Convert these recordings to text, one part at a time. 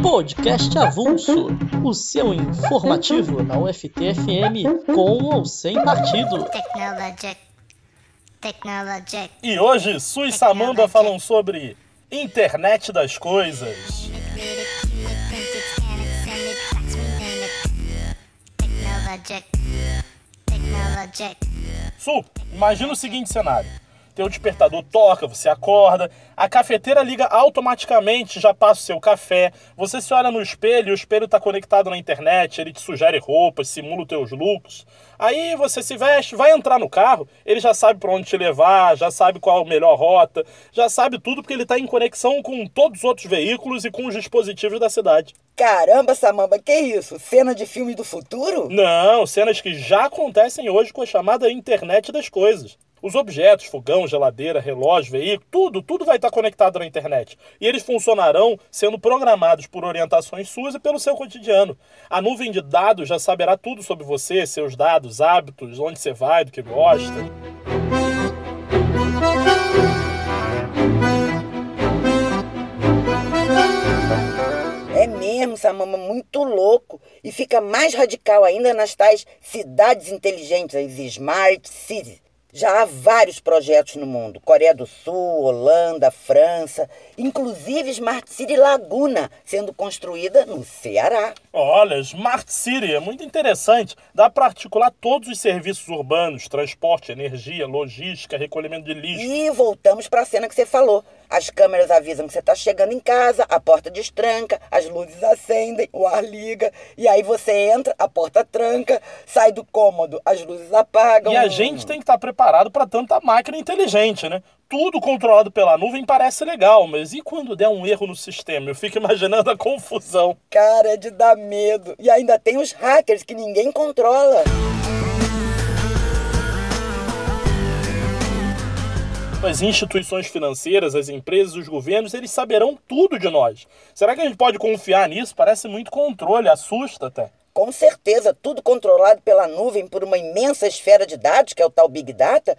Podcast Avulso, o seu informativo na UFTFM com ou sem partido. Technologic. Technologic. E hoje, Su e Samanda falam sobre internet das coisas. Su, imagina o seguinte cenário. Teu despertador toca, você acorda, a cafeteira liga automaticamente, já passa o seu café, você se olha no espelho, o espelho está conectado na internet, ele te sugere roupas, simula os teus looks. Aí você se veste, vai entrar no carro, ele já sabe para onde te levar, já sabe qual a melhor rota, já sabe tudo porque ele está em conexão com todos os outros veículos e com os dispositivos da cidade. Caramba, Samamba, que isso? Cena de filme do futuro? Não, cenas que já acontecem hoje com a chamada internet das coisas. Os objetos, fogão, geladeira, relógio, veículo, tudo, tudo vai estar conectado na internet. E eles funcionarão sendo programados por orientações suas e pelo seu cotidiano. A nuvem de dados já saberá tudo sobre você, seus dados, hábitos, onde você vai, do que gosta. É mesmo, Samamba, muito louco. E fica mais radical ainda nas tais cidades inteligentes, as Smart Cities. Já há vários projetos no mundo: Coreia do Sul, Holanda, França, inclusive Smart City Laguna, sendo construída no Ceará. Olha, Smart City é muito interessante. Dá para articular todos os serviços urbanos: transporte, energia, logística, recolhimento de lixo. E voltamos para a cena que você falou. As câmeras avisam que você está chegando em casa, a porta destranca, as luzes acendem, o ar liga, e aí você entra, a porta tranca, sai do cômodo, as luzes apagam. E a gente tem que estar preparado para tanta máquina inteligente, né? Tudo controlado pela nuvem parece legal, mas e quando der um erro no sistema? Eu fico imaginando a confusão. Cara, é de dar medo. E ainda tem os hackers que ninguém controla. As instituições financeiras, as empresas, os governos, eles saberão tudo de nós. Será que a gente pode confiar nisso? Parece muito controle, assusta até. Com certeza, tudo controlado pela nuvem por uma imensa esfera de dados, que é o tal Big Data,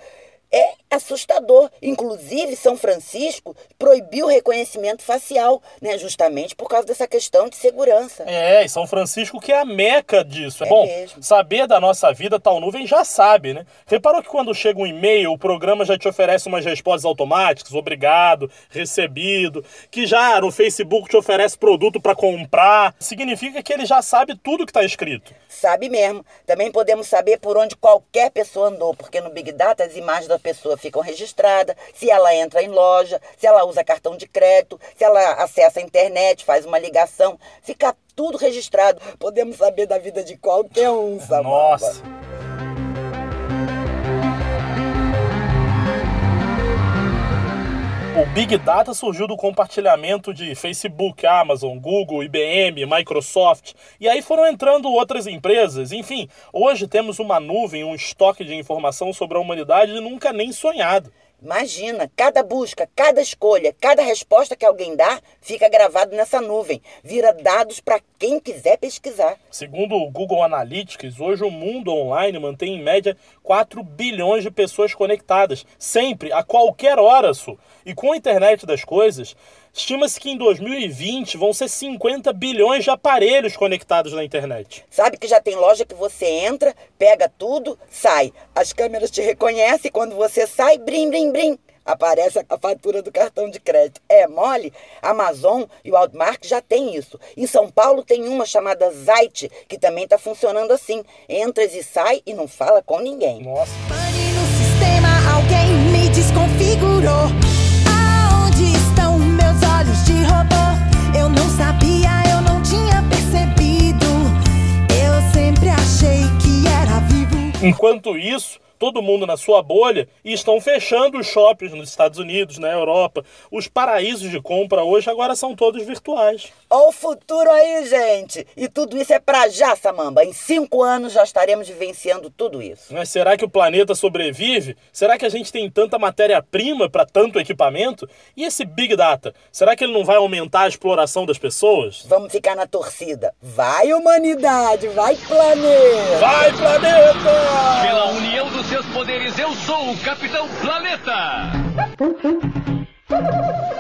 é assustador. Inclusive, São Francisco proibiu o reconhecimento facial, né, justamente por causa dessa questão de segurança. É, e São Francisco que é a meca disso. É, É bom, mesmo. saber da nossa vida, tal nuvem já sabe, né? Reparou que quando chega um e-mail, o programa já te oferece umas respostas automáticas, obrigado, recebido, que já no Facebook te oferece produto para comprar. Significa que ele já sabe tudo que está escrito. Sabe mesmo. Também podemos saber por onde qualquer pessoa andou, porque no Big Data as imagens da pessoa ficam registradas, se ela entra em loja, se ela usa cartão de crédito, se ela acessa a internet, faz uma ligação, fica tudo registrado. Podemos saber da vida de qualquer um, Samamba. Nossa. Big Data surgiu do compartilhamento de Facebook, Amazon, Google, IBM, Microsoft, e aí foram entrando outras empresas. Enfim, hoje temos uma nuvem, um estoque de informação sobre a humanidade nunca nem sonhado. Imagina, cada busca, cada escolha, cada resposta que alguém dá fica gravado nessa nuvem. Vira dados para quem quiser pesquisar. Segundo o Google Analytics, hoje o mundo online mantém em média 4 bilhões de pessoas conectadas, sempre, a qualquer hora, Su. E com a internet das coisas, estima-se que em 2020 vão ser 50 bilhões de aparelhos conectados na internet. Sabe que já tem loja que você entra, pega tudo, sai. As câmeras te reconhecem e quando você sai, brim, brim, brim. Aparece a fatura do cartão de crédito. É mole? Amazon e o Outmark já tem isso. Em São Paulo tem uma chamada Zite, que também está funcionando assim. Entras e sai e não fala com ninguém. Nossa. Pane no sistema, alguém me desconfigurou. Enquanto isso, todo mundo na sua bolha e estão fechando os shoppings nos Estados Unidos, na Europa. Os paraísos de compra hoje agora são todos virtuais. Ó o futuro aí, gente! E tudo isso é pra já, Samamba. Em cinco anos já estaremos vivenciando tudo isso. Mas será que o planeta sobrevive? Será que a gente tem tanta matéria-prima para tanto equipamento? E esse Big Data? Será que ele não vai aumentar a exploração das pessoas? Vamos ficar na torcida. Vai, humanidade! Vai, planeta! Vai, planeta! Poderes, eu sou o Capitão Planeta!